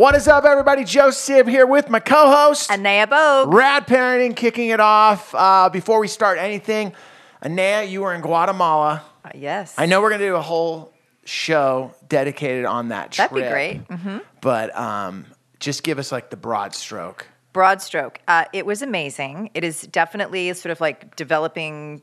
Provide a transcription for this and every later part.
What is up, everybody? Joe Sib here with my co-host, Anaya Bogue. Rad Parenting, kicking it off. Uh, before we start anything, Anaya, you were in Guatemala. Uh, yes. I know we're gonna do a whole show dedicated on that trip. That'd be great. Mm-hmm. But um, just give us like the broad stroke. Broad stroke. Uh, it was amazing. It is definitely sort of like developing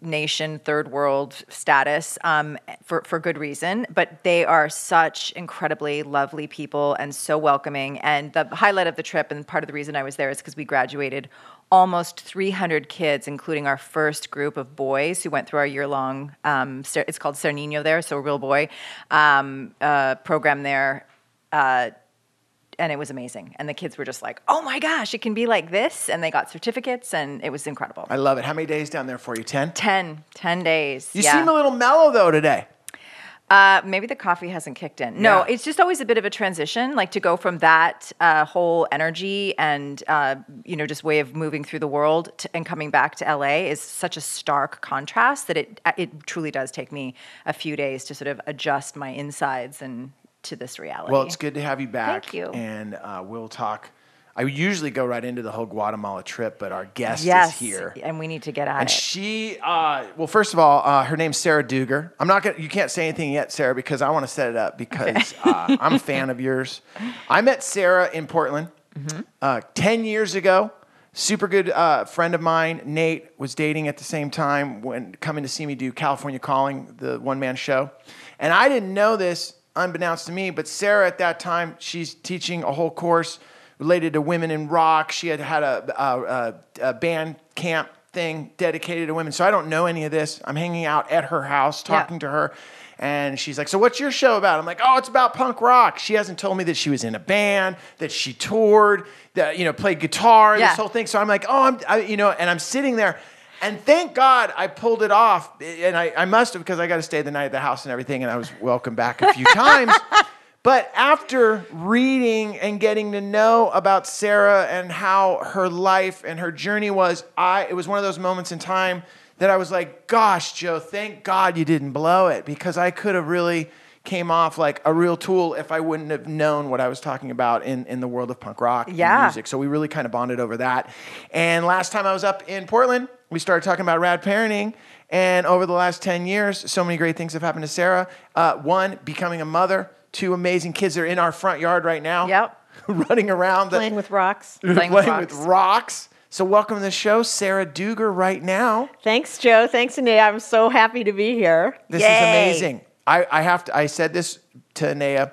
nation, third world status um, for, for good reason. But they are such incredibly lovely people and so welcoming. And the highlight of the trip, and part of the reason I was there, is because we graduated almost 300 kids, including our first group of boys who went through our year long, um, it's called Ser Nino there, so a Real Boy um, uh, program there. Uh, and it was amazing. And the kids were just like, "Oh my gosh, it can be like this!" And they got certificates, and it was incredible. I love it. How many days down there for you? Ten. 10, 10 days. You yeah. seem a little mellow though today. Uh, maybe the coffee hasn't kicked in. No, Yeah. it's just always a bit of a transition, like to go from that uh, whole energy and uh, you know just way of moving through the world to, and coming back to LA is such a stark contrast that it it truly does take me a few days to sort of adjust my insides and to this reality. Well, it's good to have you back. Thank you. And uh, we'll talk. I usually go right into the whole Guatemala trip, but our guest yes, is here. and we need to get at And it. she, uh, well, first of all, uh, her name's Sarah Dougher. I'm not gonna, you can't say anything yet, Sarah, because I want to set it up because uh, I'm a fan of yours. I met Sarah in Portland Mm-hmm. uh, 10 years ago. Super good uh, friend of mine, Nate, was dating at the same time when coming to see me do California Calling, the one man show. And I didn't know this, unbeknownst to me, but Sarah at that time, she's teaching a whole course related to women in rock. She had had a, a, a, band camp thing dedicated to women. So I don't know any of this. I'm hanging out at her house Yeah. talking to her. And she's like, So what's your show about? I'm like, Oh, it's about punk rock. She hasn't told me that she was in a band, that she toured, that, you know, played guitar, Yeah. this whole thing. So I'm like, Oh, I'm, I, you know, and I'm sitting there. And thank God I pulled it off. And I, I must have because I got to stay the night at the house and everything. And I was welcome back a few times. But after reading and getting to know about Sarah and how her life and her journey was, I it was one of those moments in time that I was like, "Gosh, Joe, thank God you didn't blow it because I could have really came off like a real tool if I wouldn't have known what I was talking about in, in the world of punk rock and Yeah. music. So we really kind of bonded over that. And last time I was up in Portland, we started talking about rad parenting. And over the last 10 years, so many great things have happened to Sarah. Uh, one, becoming a mother. Two amazing kids are in our front yard right now. Yep. running around. the- playing with rocks. Playing playing with with rocks. So welcome to the show, Sarah Dougher, right now. Thanks, Joe. Thanks, Anaya. I'm so happy to be here. This Yay. is amazing. I, I have to. I said this to Anaya,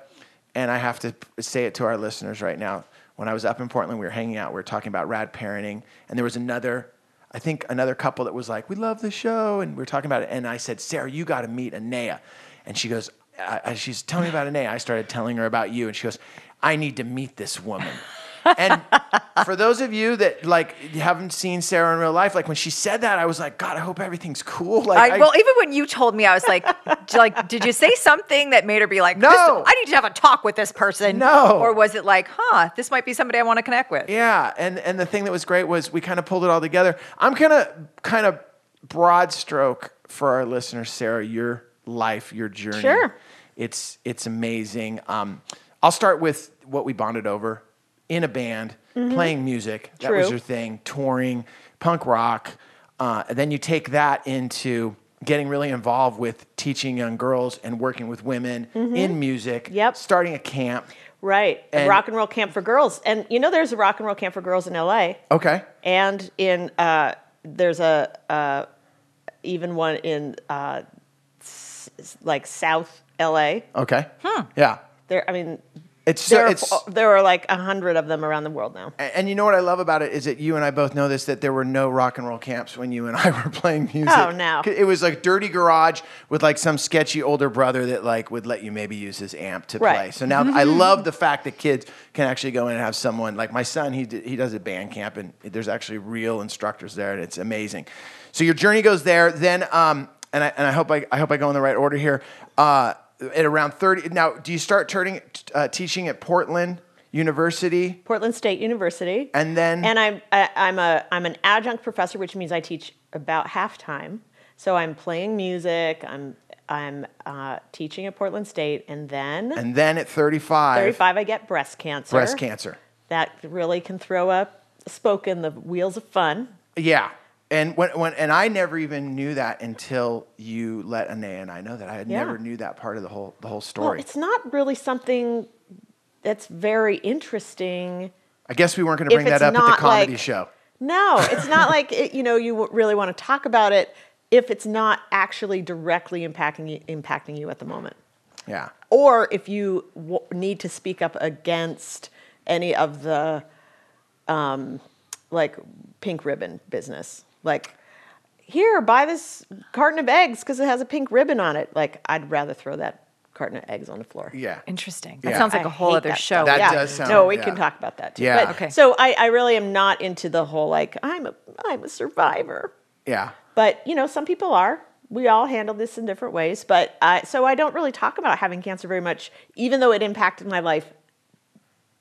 and I have to say it to our listeners right now. When I was up in Portland, we were hanging out. We were talking about rad parenting, and there was another. I think another couple that was like, "We love the show," and we were talking about it. And I said, "Sarah, you got to meet Anaya," and she goes, I, I- "She's telling me about Anaya." I started telling her about you, and she goes, "I need to meet this woman." And for those of you that like haven't seen Sarah in real life, like when she said that, I was like, God, I hope everything's cool. Like, I, well, even when you told me, I was like, like, did you say something that made her be like, No. I need to have a talk with this person? No. Or was it like, huh, this might be somebody I want to connect with? Yeah, and and the thing that was great was we kind of pulled it all together. I'm gonna kind of broad stroke for our listeners, Sarah, your life, your journey. Sure. It's it's amazing. Um, I'll start with what we bonded over in a band, playing music. That was your thing, touring, punk rock. Uh, and then you take that into getting really involved with teaching young girls and working with women in music. Yep. Starting a camp. Right. And- a rock and roll camp for girls. And you know, there's a rock and roll camp for girls in LA. Okay. And in, uh, there's a, uh, even one in, uh, s- s- like South LA. Okay. Huh. Yeah. There, I mean, It's so there, it's are, there are like a hundred of them around the world now. and and you know what I love about it is that you and I both know this that there were no rock and roll camps when you and I were playing music. Oh, no. It was like dirty garage with like some sketchy older brother that like would let you maybe use his amp to Right. play. So now I love the fact that kids can actually go in and have someone like my son. He d- he does a band camp and there's actually real instructors there and it's amazing. So your journey goes there. Then um and I and I hope I I hope I go in the right order here. Uh, at around 30 now do you start turning uh, teaching at portland university Portland State University. and then And I'm I, I'm a I'm an adjunct professor, which means I teach about half time. So I'm playing music. I'm I'm uh, teaching at Portland State, and then And then at 35, 35, I get breast cancer. breast cancer. That really can throw a spoke in the wheels of fun. Yeah. And when, when and I never even knew that until you let Anaya and I know that. I had Yeah. never knew that part of the whole the whole Well, story. it's not really something that's very interesting. I guess we weren't going to bring that up at the comedy like- show. No, it's not like it, you know you really want to talk about it if it's not actually directly impacting you, impacting you at the moment, Yeah. or if you w- need to speak up against any of the um, like pink ribbon business, like. Here, buy this carton of eggs because it has a pink ribbon on it. Like, I'd rather throw that carton of eggs on the floor. Yeah. Interesting. That Yeah. sounds like a whole other that show. stuff. That yeah. does sound- No, we yeah. can talk about that too. Yeah. But, Okay. So I, I really am not into the whole like I'm a I'm a survivor. Yeah. But you know, some people are. We all handle this in different ways. But I, so I don't really talk about having cancer very much, even though it impacted my life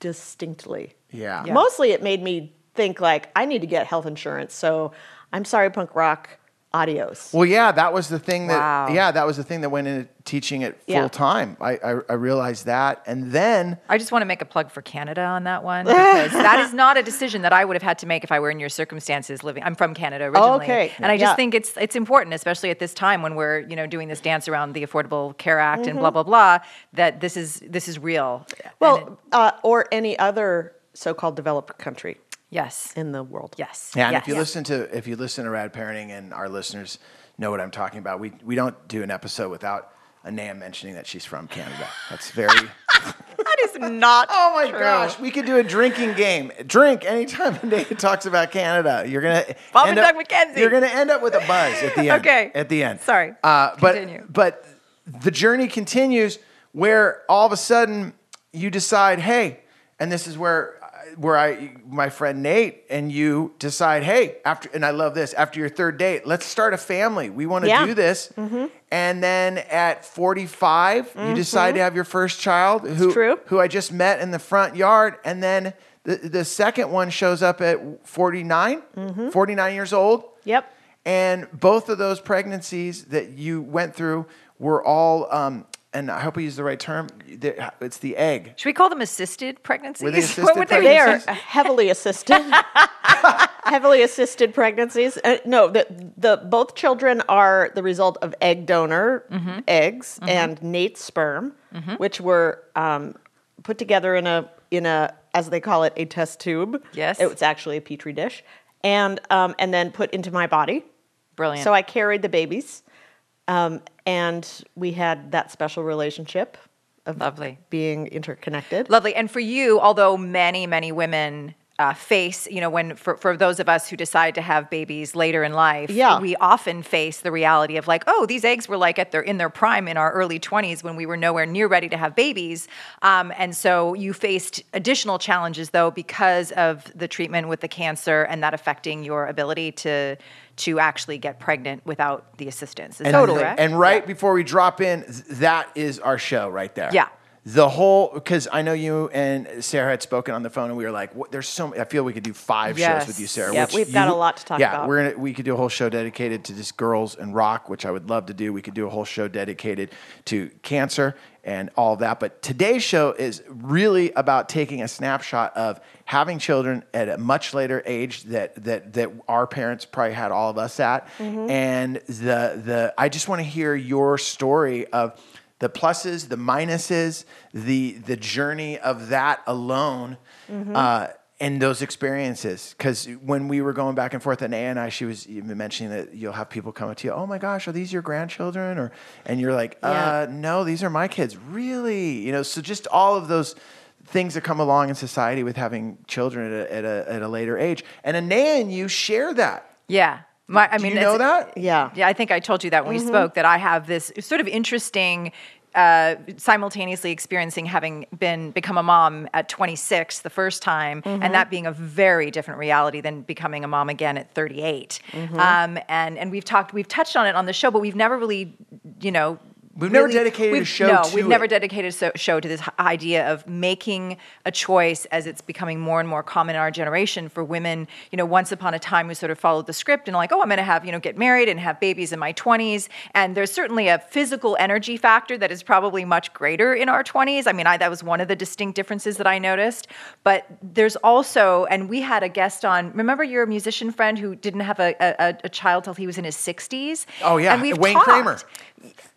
distinctly. Yeah. Yeah. Mostly, it made me think like I need to get health insurance. So I'm sorry, punk rock. Adios. Well, yeah, that was the thing that Wow. yeah, that was the thing that went into teaching it full Yeah. time. I, I I realized that, and then I just want to make a plug for Canada on that one because that is not a decision that I would have had to make if I were in your circumstances living. I'm from Canada originally, Okay. and I just Yeah. think it's it's important, especially at this time when we're you know doing this dance around the Affordable Care Act Mm-hmm. and blah blah blah. That this is this is real. And it- Well, uh, or any other so-called developed country yes, in the world. yes, yeah, and yes. if you listen to if you listen to Rad Parenting and our listeners know what I'm talking about, we we don't do an episode without Anaya mentioning that she's from Canada. That's very. that is not. Oh my true. gosh, we could do a drinking game. Drink any anytime Anaya talks about Canada. You're gonna Bob end and up- Doug McKenzie. You're gonna end up with a buzz at the end. Okay. At the end. Sorry. Uh, but Continue. but the journey continues where all of a sudden you decide, hey, and this is where where I my friend Nate and you decide, hey, after and I love this after your third date, let's start a family. We want to Yeah. do this. Mm-hmm. And then at 45, you mm-hmm. decide to have your first child, who true. who I just met in the front yard, and then the, the second one shows up at 49, mm-hmm. 49 years old. Yep. And both of those pregnancies that you went through were all, um, and I hope I use the right term. It's the egg. Should we call them assisted pregnancies? Were they what assisted would they They are heavily assisted. heavily assisted pregnancies. Uh, no, the, the both children are the result of egg donor Mm-hmm. eggs and Nate's sperm, which were um, put together in a in a as they call it a test tube. Yes. it was actually a petri dish, and um, and then put into my body. Brilliant. So I carried the babies, um, and we had that special relationship of Lovely. being interconnected. Lovely. And for you, although many, many women uh, face, you know, when for, for those of us who decide to have babies later in life, Yeah. we often face the reality of like, oh, these eggs were like at their in their prime in our early 20s when we were nowhere near ready to have babies. Um, and so you faced additional challenges though because of the treatment with the cancer and that affecting your ability to to actually get pregnant without the assistance. Is that correct? And right before we drop in, that is our show right there. Yeah. The whole, because I know you and Sarah had spoken on the phone, and we were like, what, "There's so." Many, I feel we could do five Yes. shows with you, Sarah. Which we've got a lot to talk yeah, about. we're gonna. We could do a whole show dedicated to just girls and rock, which I would love to do. We could do a whole show dedicated to cancer and all of that. But today's show is really about taking a snapshot of having children at a much later age that that that our parents probably had all of us at, Mm-hmm. and the the. I just want to hear your story of the pluses, the minuses, the the journey of that alone, Mm-hmm. uh, and those experiences. Because when we were going back and forth, and Anna and I, she was mentioning that you'll have people come up to you, "Oh my gosh, are these your grandchildren?" Or and you're like, uh, Yeah. "No, these are my kids." Really, you know. So just all of those things that come along in society with having children at a, at a, at a later age, and Anaya and you share that. Yeah. My, I Do mean, you know that? Yeah. Yeah, I think I told you that when Mm-hmm. we spoke that I have this sort of interesting. Uh, simultaneously experiencing having been become a mom at 26 the first time, Mm-hmm. and that being a very different reality than becoming a mom again at 38. Mm-hmm. Um, and and we've talked, we've touched on it on the show, but we've never really, you know, We've never dedicated a show no, to we've never dedicated a so- show to this idea of making a choice as it's becoming more and more common in our generation for women. You know, once upon a time, we sort of followed the script and like, oh, I'm going to have you know get married and have babies in my 20s. And there's certainly a physical energy factor that is probably much greater in our 20s. I mean, I, that was one of the distinct differences that I noticed. But there's also, and we had a guest on. Remember your musician friend who didn't have a, a, a child till he was in his 60s. Oh, yeah, and we've Wayne talked. Kramer.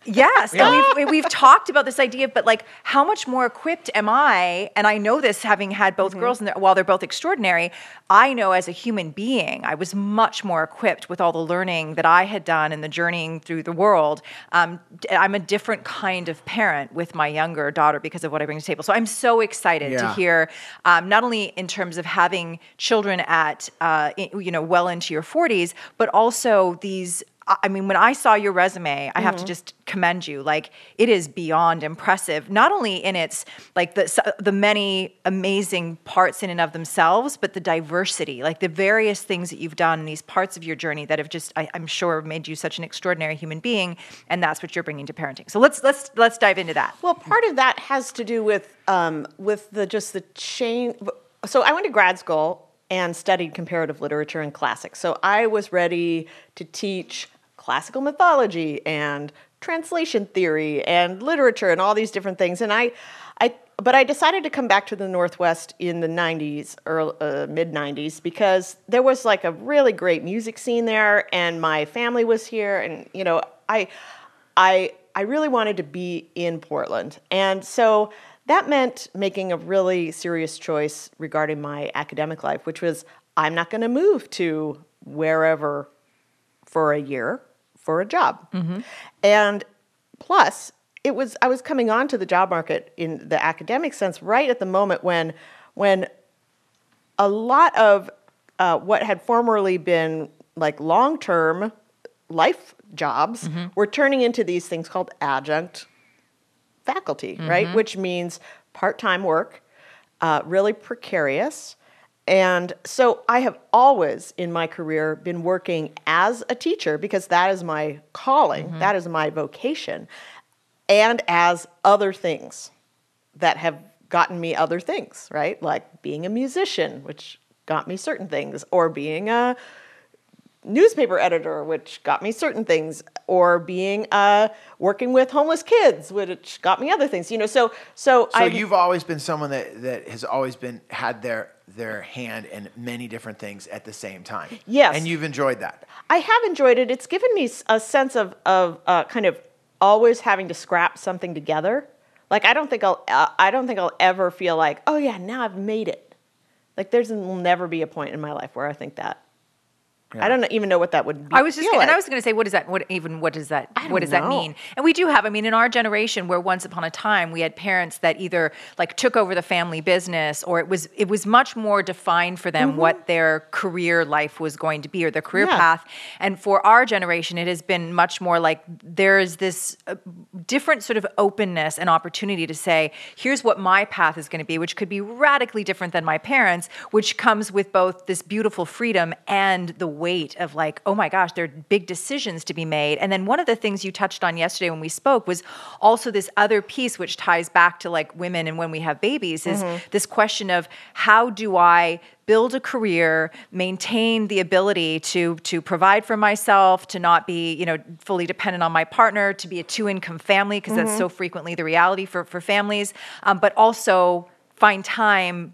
Yes, Yeah. we've, we've talked about this idea, but like, how much more equipped am I? And I know this, having had both girls, and while they're both extraordinary, I know as a human being, I was much more equipped with all the learning that I had done and the journeying through the world. Um, I'm a different kind of parent with my younger daughter because of what I bring to the table. So I'm so excited to hear, um, not only in terms of having children at, uh, you know, well into your 40s, but also these. I mean, when I saw your resume, I have to just commend you. Like, it is beyond impressive. Not only in its like the the many amazing parts in and of themselves, but the diversity, like the various things that you've done in these parts of your journey that have just, I, I'm sure, made you such an extraordinary human being. And that's what you're bringing to parenting. So let's let's let's dive into that. Well, part of that has to do with um, with the just the change. So I went to grad school and studied comparative literature and classics. So I was ready to teach classical mythology and translation theory and literature and all these different things. And I, I, but I decided to come back to the Northwest in the '90s, early, uh, mid '90s, because there was like a really great music scene there, and my family was here, and you know, I, I, I really wanted to be in Portland, and so that meant making a really serious choice regarding my academic life, which was I'm not going to move to wherever for a year for a job. And plus, it was I was coming onto the job market in the academic sense right at the moment when when a lot of uh, what had formerly been like long term life jobs were turning into these things called adjunct faculty, right? Which means part time work, uh, really precarious. And so I have always in my career been working as a teacher because that is my calling, mm-hmm. that is my vocation, and as other things that have gotten me other things, right? Like being a musician, which got me certain things, or being a newspaper editor, which got me certain things, or being uh, working with homeless kids, which got me other things. You know, so so, So I you've always been someone that, that has always been had their their hand in many different things at the same time. Yes. And you've enjoyed that. I have enjoyed it. It's given me a sense of of uh, kind of always having to scrap something together. Like I don't think I'll uh, I don't think I'll ever feel like oh yeah now I've made it. Like there's will never be a point in my life where I think that. I don't even know what that would. Be, I was just, gonna, and I was going to say, what does that, what even, what does that, what does don't that mean? And we do have, I mean, in our generation, where once upon a time we had parents that either like took over the family business, or it was, it was much more defined for them what their career life was going to be, or their career Mm-hmm. Yeah. path. And for our generation, it has been much more like there is this uh, different sort of openness and opportunity to say, here's what my path is going to be, which could be radically different than my parents, which comes with both this beautiful freedom and the weight of like, oh my gosh, there are big decisions to be made. And then one of the things you touched on yesterday when we spoke was also this other piece, which ties back to like women and when we have babies, is this question of how do I build a career, maintain the ability to to provide for myself, to not be you know fully dependent on my partner, to be a two income family because that's so frequently the reality for for families, um, but also find time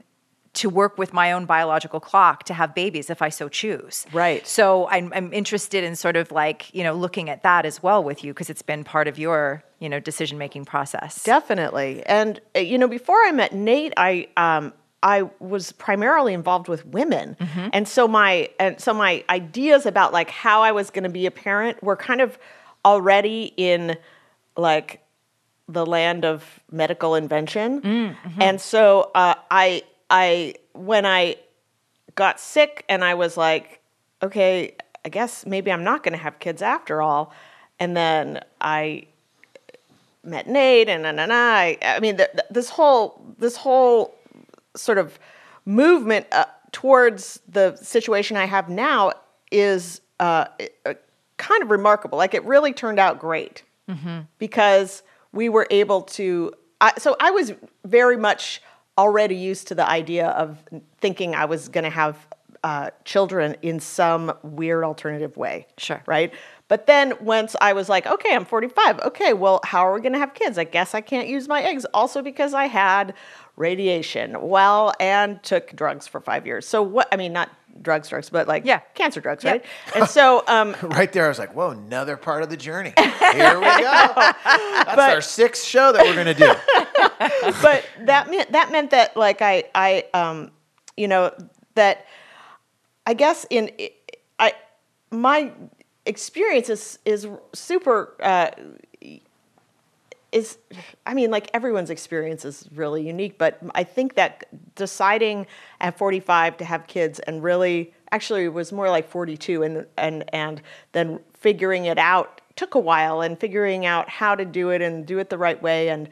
to work with my own biological clock to have babies if I so choose. Right. So I'm, I'm interested in sort of like you know looking at that as well with you because it's been part of your you know decision making process. Definitely. And uh, you know, before I met Nate, I um I was primarily involved with women. And so my and so my ideas about like how I was going to be a parent were kind of already in like the land of medical invention. And so uh, I I when I got sick and I was like, okay, I guess maybe I'm not going to have kids after all. And then I met Nate and and, and I I mean th th- this whole this whole sort of movement uh, towards the situation I have now is uh, uh, kind of remarkable. Like it really turned out great. because we were able to. I, so I was very much already used to the idea of thinking I was going to have uh, children in some weird alternative way. Sure. Right. But then once I was like, okay, I'm 45. Okay, well, how are we going to have kids? I guess I can't use my eggs. Also because I had radiation. Well, and took drugs for five years. So what? I mean, not drugs, drugs, but like Yeah. cancer drugs, Yeah. right? And so, um, Right there, I was like, whoa, another part of the journey. Here we go. That's our sixth show that we're going to do. but that meant that meant that like I I um you know that I guess in I my experience is is super uh, is I mean like everyone's experience is really unique but I think that deciding at 45 to have kids and really actually it was more like 42 and and and then figuring it out took a while and figuring out how to do it and do it the right way and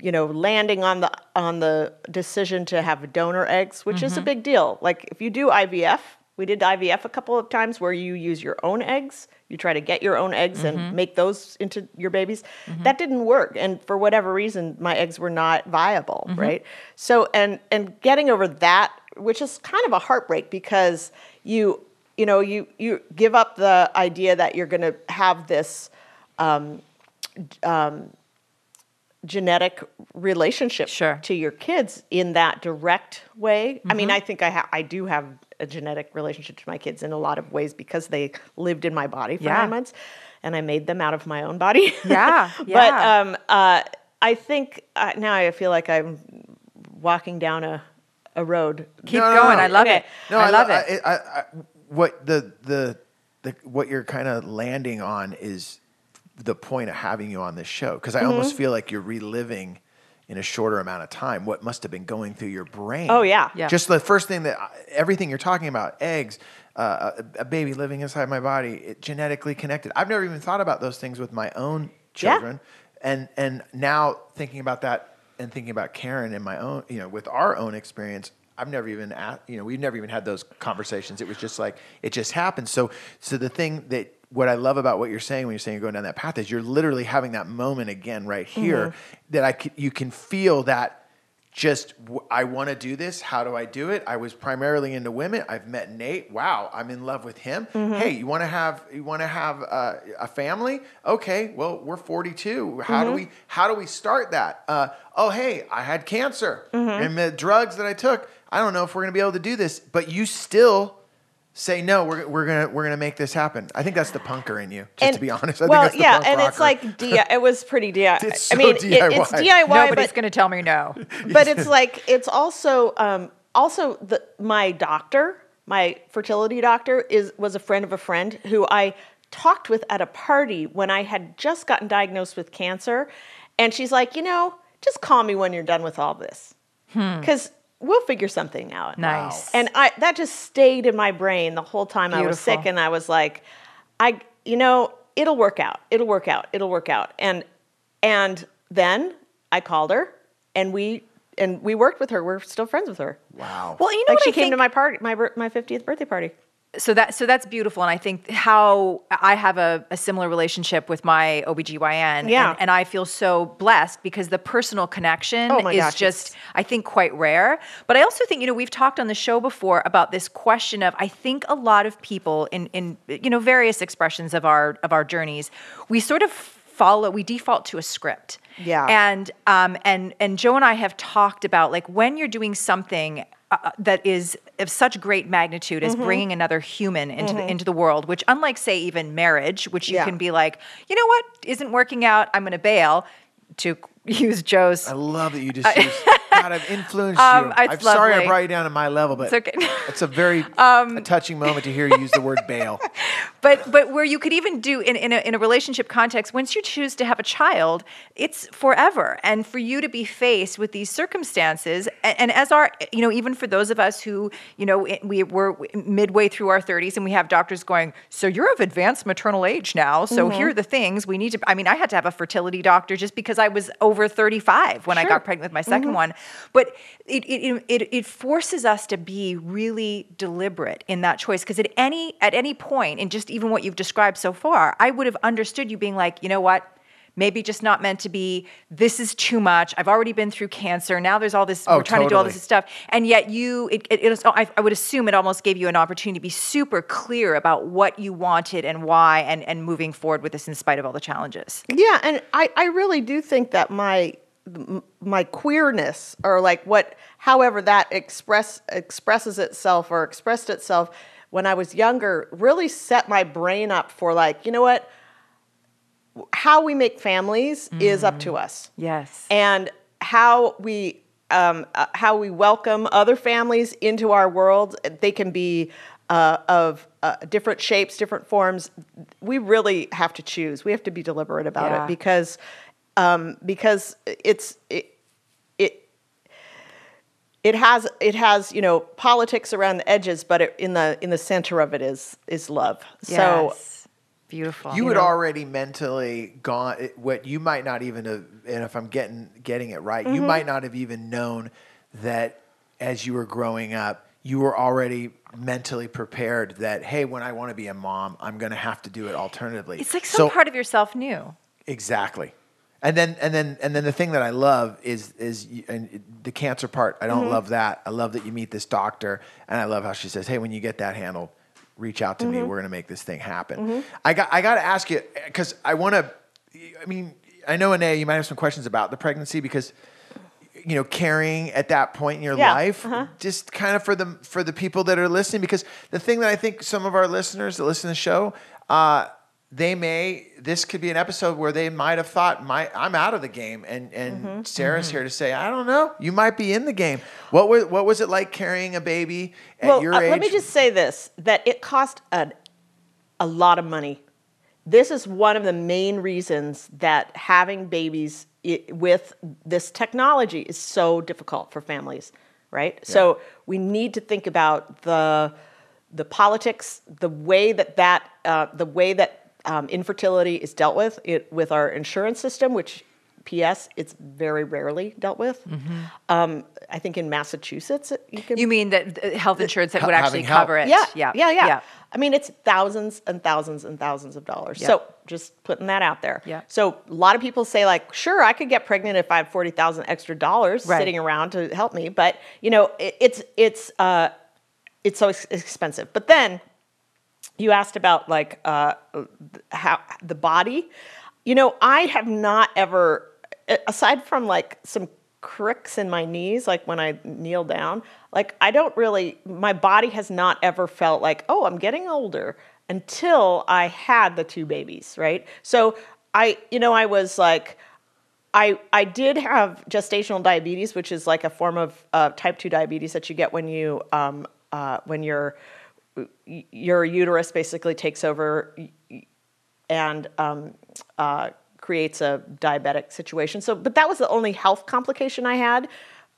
you know landing on the on the decision to have donor eggs which is a mm-hmm. big deal. Like if you do IVF we did IVF a couple of times where you use your own eggs you try to get your own eggs and mm-hmm. make those into your babies mm-hmm. that didn't work. And for whatever reason my eggs were not viable mm-hmm. right? So and and getting over that which is kind of a heartbreak because you you know you you give up the idea that you're going to have this um, um, genetic relationship Sure. to your kids in that direct way. I mean, I think I ha- I do have a genetic relationship to my kids in a lot of ways because they lived in my body for Yeah. nine months, and I made them out of my own body. Yeah, but um, uh, I think uh, now I feel like I'm walking down a a road. Keep No, no, going. no. I love Okay. it. No, I, love lo- it. I, I, I, what the, the the what you're kind of landing on is the point of having you on this show because I almost Mm-hmm. feel like you're reliving in a shorter amount of time what must have been going through your brain. Oh, yeah. Yeah. Just the first thing that everything you're talking about, eggs, uh, a, a baby living inside my body, it, genetically connected. I've never even thought about those things with my own children, Yeah. and and now thinking about that and thinking about Karen and my own, you know, with our own experience. I've never even, asked, you know, we've never even had those conversations. It was just like it just happened. So, so the thing that what I love about what you're saying when you're saying you're going down that path is you're literally having that moment again right here that I you can feel that just I want to do this. How do I do it? I was primarily into women. I've met Nate. Wow, I'm in love with him. Hey, you want to have you want to have uh, a family? Okay, well we're 42. How do we how do we start that? Uh, oh hey, I had cancer and the drugs that I took. I don't know if we're gonna be able to do this, but you still say no. We're, we're gonna we're gonna make this happen. I think that's the punker in you. Just to be honest, I well, think that's the yeah, punk and it's like D- it was pretty DIY. It's I mean, so it- it's DIY. DIY, Nobody's but going to tell me no. but it's like it's also um, also the my doctor, my fertility doctor, is was a friend of a friend who I talked with at a party when I had just gotten diagnosed with cancer, and she's like, you know, just call me when you're done with all this, because we'll figure something out. Nice. And I that just stayed in my brain the whole time I was sick, and I was like, I you know it'll work out, it'll work out, it'll work out, and and then I called her, and we and we worked with her. We're still friends with her. wow. Well, you know like what she I came think? to my party, my my fiftieth birthday party. So that so that's beautiful and i think how i have a, a similar relationship with my obgyn Yeah. and, and i feel so blessed because the personal connection Oh is gosh, just it's- i think quite rare but i also think you know we've talked on the show before about this question of i think a lot of people in in you know various expressions of our of our journeys we sort of follow we default to a script Yeah. and um and and joe and i have talked about like when you're doing something uh, that is of such great magnitude Mm-hmm. as bringing another human into the, into the world which unlike say even marriage which you Yeah. can be like you know what isn't working out i'm going to bail to use joe's I love that you just used. God, I've influenced Um, you. it's I'm sorry I brought you down to my level, but It's okay. Um, it's a very a touching moment to hear you use the word bail. but but where you could even do in, in, a, in a relationship context once you choose to have a child it's forever and for you to be faced with these circumstances and, and as our you know even for those of us who you know we were midway through our 30s and we have doctors going so you're of advanced maternal age now so Mm-hmm. here are the things we need to i mean i had to have a fertility doctor just because i was over 35 when i got pregnant with my 2nd one but it, it, it, it forces us to be really deliberate in that choice because at any at any point in just even what you've described so far i would have understood you being like you know what maybe just not meant to be. This is too much. I've already been through cancer. Now there's all this. Oh, we're trying to do all this stuff, and yet you, it, it, it is, I, I would assume it almost gave you an opportunity to be super clear about what you wanted and why, and and moving forward with this in spite of all the challenges. Yeah, and I, I really do think that my m- my queerness or like what however that express expresses itself or expressed itself when I was younger really set my brain up for like, you know what? How we make families is up to us. Yes. And how we um, uh, how we welcome other families into our world. They can be uh, of uh, different shapes, different forms. We really have to choose. We have to be deliberate about Yeah. it because um, because it's it, it it has it has you know politics around the edges, but it, in the in the center of it is is love. So beautiful. you had know? already mentally gone what you might not even have and if i'm getting getting it right you Mm-hmm. might not have even known that as you were growing up you were already mentally prepared that hey when i want to be a mom i'm going to have to do it alternatively it's like some part of yourself knew. Exactly. And then and then and then the thing that I love is is you, and the cancer part. I don't Mm-hmm. love that. I love that you meet this doctor, and I love how she says, "Hey, when you get that handled, reach out to me. Mm-hmm. We're going to make this thing happen." I got I got to ask you because I want to. I mean, I know Anaya, you might have some questions about the pregnancy because you know carrying at that point in your Yeah, life uh-huh. just kind of for the for the people that are listening because the thing that i think some of our listeners that listen to the show uh, they may this could be an episode where they might have thought my i'm out of the game and and Mm-hmm. sarah's here to say i don't know you might be in the game what was what was it like carrying a baby at well, your uh, age let me just say this: that it cost a a lot of money. This is one of the main reasons that having babies i- with this technology is so difficult for families, right? So we need to think about the the politics, the way that that uh, the way that um, infertility is dealt with it, with our insurance system, which P.S. it's very rarely dealt with. Um, I think in Massachusetts you can You mean that uh, health insurance that would actually having help. cover it? yeah, yeah, yeah, yeah, I mean, it's thousands and thousands and thousands of dollars. Yeah. So just putting that out there. Yeah. So a lot of people say like, sure, I could get pregnant if I had forty thousand extra dollars Right. sitting around to help me, but you know, it, it's it's uh, it's so ex- expensive. But then you asked about like uh, how the body. You know, I have not ever, aside from like some cricks in my knees, like when I kneel down, like I don't really, my body has not ever felt like, oh, I'm getting older until I had the two babies, right? So I, you know, I was like, I, I did have gestational diabetes, which is like a form of uh, type 2 diabetes that you get when you um, uh, when your your uterus basically takes over and um, uh, creates a diabetic situation. So, but that was the only health complication I had.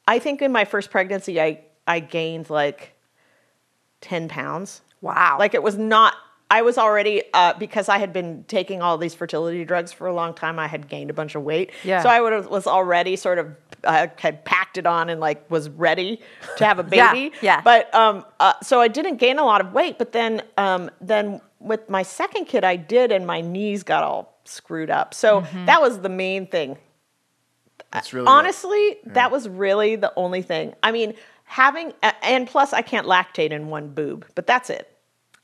I think in my first pregnancy, I I gained like ten pounds. Wow. Like it was not. I was already uh, because I had been taking all these fertility drugs for a long time. I had gained a bunch of weight. Yeah. So I would have, was already sort of uh, had packed it on and like was ready to have a baby. yeah. yeah, But um, uh, so I didn't gain a lot of weight. But then um, then with my second kid, I did, and my knees got all screwed up. So Mm-hmm. that was the main thing. That's really Honestly, that was really the only thing. I mean, having and plus I can't lactate in one boob, but that's it.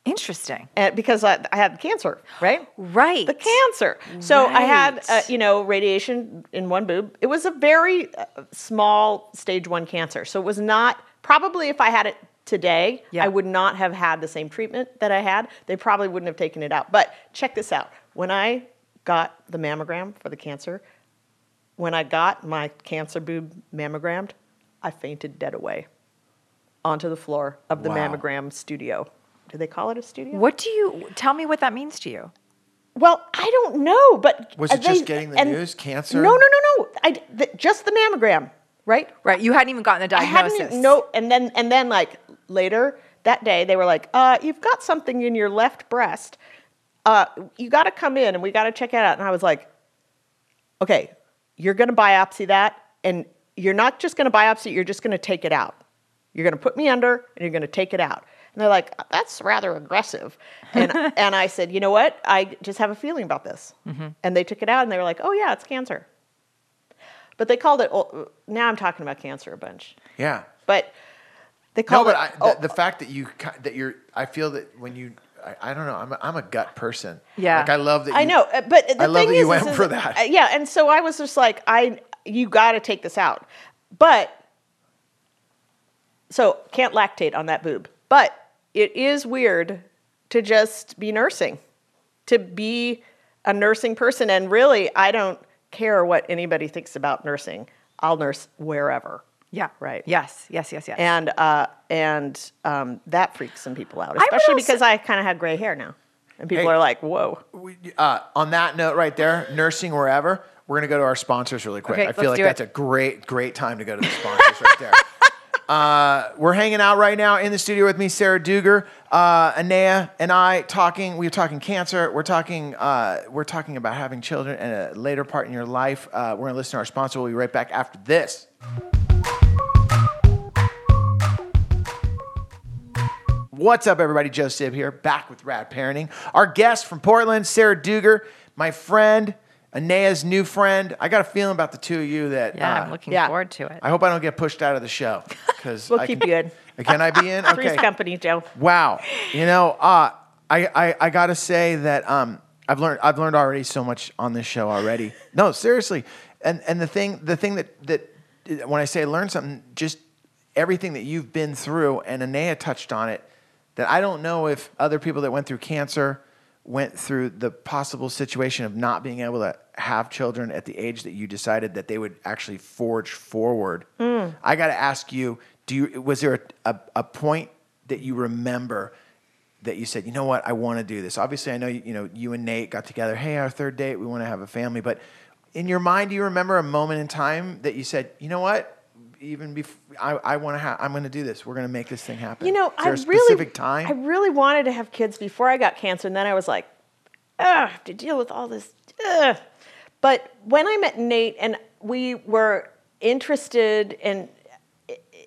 Interesting. And because I, I had cancer, right? Right. The cancer. So I had, uh, you know, radiation in one boob. It was a very uh, small stage one cancer. So it was not, probably if I had it today, Yeah. I would not have had the same treatment that I had. They probably wouldn't have taken it out. But check this out. When I got the mammogram for the cancer, when I got my cancer boob mammogrammed, I fainted dead away onto the floor of the Wow. mammogram studio. Do they call it a studio? What do you tell me what that means to you? Well, I don't know, but Was it just getting the and- news, cancer? No, no, no, no. I the, just the mammogram, right? Right. You hadn't even gotten the I diagnosis. hadn't no, and then and then like later that day they were like, uh, "You've got something in your left breast. Uh, you got to come in and we got to check it out." And I was like, "Okay, you're going to biopsy that, and you're not just going to biopsy; you're just going to take it out. You're going to put me under, and you're going to take it out." And they're like, that's rather aggressive. And, and I said, you know what? I just have a feeling about this. Mm-hmm. And they took it out and they were like, oh, yeah, it's cancer. But they called it, now I'm talking about cancer a bunch. Yeah. But they No, but it. I, oh, the, the fact that you that you're, I feel that when you, I, I don't know, I'm a, I'm a gut person. Yeah. Like I love that. You, I know, uh, but the I love thing that is, you is- went is- for that. uh, yeah, and so I was just like, I, you got to take this out, but so can't lactate on that boob, but it is weird to just be nursing, to be a nursing person, and really, I don't care what anybody thinks about nursing. I'll nurse wherever. Yeah. Right. Yes. Yes. Yes. Yes. And uh, and um, that freaks some people out, would especially also- because I kind of have gray hair now, and people Hey. are like, "Whoa." We- uh, on that note, right there, nursing wherever. We're gonna go to our sponsors really quick. Okay, I feel like that's it. a great, great time to go to the sponsors right there. Uh, we're hanging out right now in the studio with me, Sarah Dougher, uh, Anaya, and I talking. We're talking cancer. We're talking. Uh, we're talking about having children and a later part in your life. Uh, we're gonna listen to our sponsor. We'll be right back after this. What's up, everybody? Joe Sib here, back with Rad Parenting. Our guest from Portland, Sarah Dougher, my friend, Anaya's new friend. I got a feeling about the two of you that. yeah. uh, I'm looking yeah. forward to it. I hope I don't get pushed out of the show because We'll keep you in. Can I be in? Three's Okay. company, Joe. Wow. You know, uh, I, I, I got to say that um, I've learned I've learned already so much on this show already. No, seriously. And and the thing the thing that that when I say learn something, just everything that you've been through, and Anaya touched on it. That I don't know if other people that went through cancer went through the possible situation of not being able to have children at the age that you decided that they would actually forge forward. Hmm. I got to ask you: Do you was there a, a, a point that you remember that you said, you know what, I want to do this? Obviously, I know you, you know you and Nate got together. Hey, our third date, we want to have a family. But in your mind, do you remember a moment in time that you said, you know what? Even before I, I want to have, I'm going to do this. We're going to make this thing happen. You know, Is there I a really, time. I really wanted to have kids before I got cancer, and then I was like, ugh, to deal with all this. Ugh. But when I met Nate, and we were interested in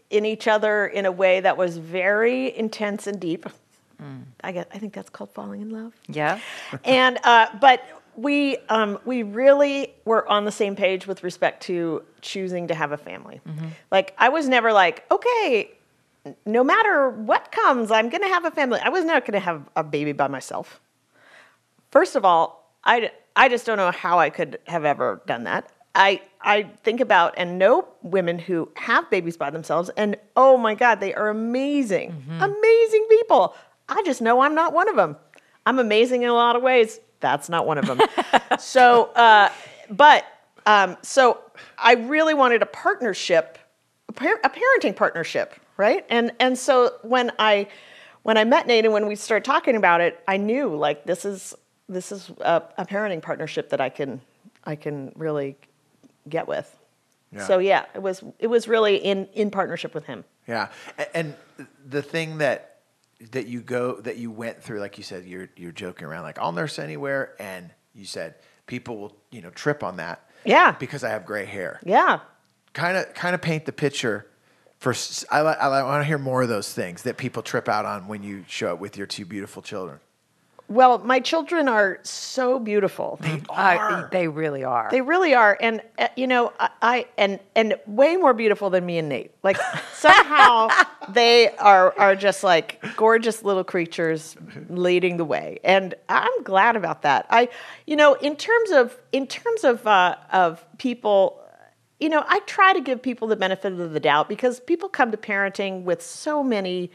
in each other in a way that was very intense and deep. I get, I think that's called falling in love Yeah. and uh, but we um, we really were on the same page with respect to choosing to have a family. Like I was never like, okay, no matter what comes, I'm going to have a family. I was not going to have a baby by myself. First of all, I I just don't know how I could have ever done that. I, I think about and know women who have babies by themselves, and oh my God, they are amazing, amazing people. I just know I'm not one of them. I'm amazing in a lot of ways. That's not one of them. so, uh, but um, so I really wanted a partnership, a, par- a parenting partnership, right? And and so when I when I met Nate and when we started talking about it, I knew like this is this is a, a parenting partnership that I can I can really get with. Yeah. So yeah, it was it was really in in partnership with him. Yeah, and the thing that that you go that you went through, like you said, you're you're joking around, like I'll nurse anywhere, and you said people will you know trip on that, Yeah. because I have gray hair. Yeah. Kind of kind of paint the picture. For I, li- I, want to hear more of those things that people trip out on when you show up with your two beautiful children. Well, my children are so beautiful. They Uh, they really are. They really are, and uh, you know, I, I and and way more beautiful than me and Nate. Like somehow they are are just like gorgeous little creatures leading the way, and I'm glad about that. I, you know, in terms of in terms of uh, of people, you know, I try to give people the benefit of the doubt because people come to parenting with so many